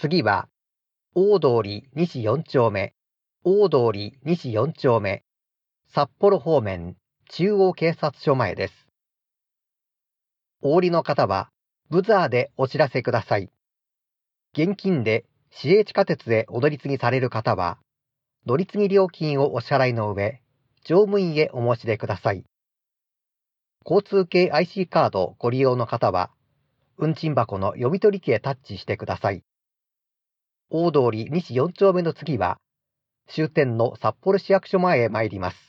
次は、大通り西4丁目、大通り西4丁目、札幌方面中央警察署前です。お降りの方は、ブザーでお知らせください。現金で市営地下鉄へお乗り継ぎされる方は、乗り継ぎ料金をお支払いの上、乗務員へお申し出ください。交通系 IC カードご利用の方は、運賃箱の読み取り機へタッチしてください。大通り西4丁目の次は、終点の札幌市役所前へ参ります。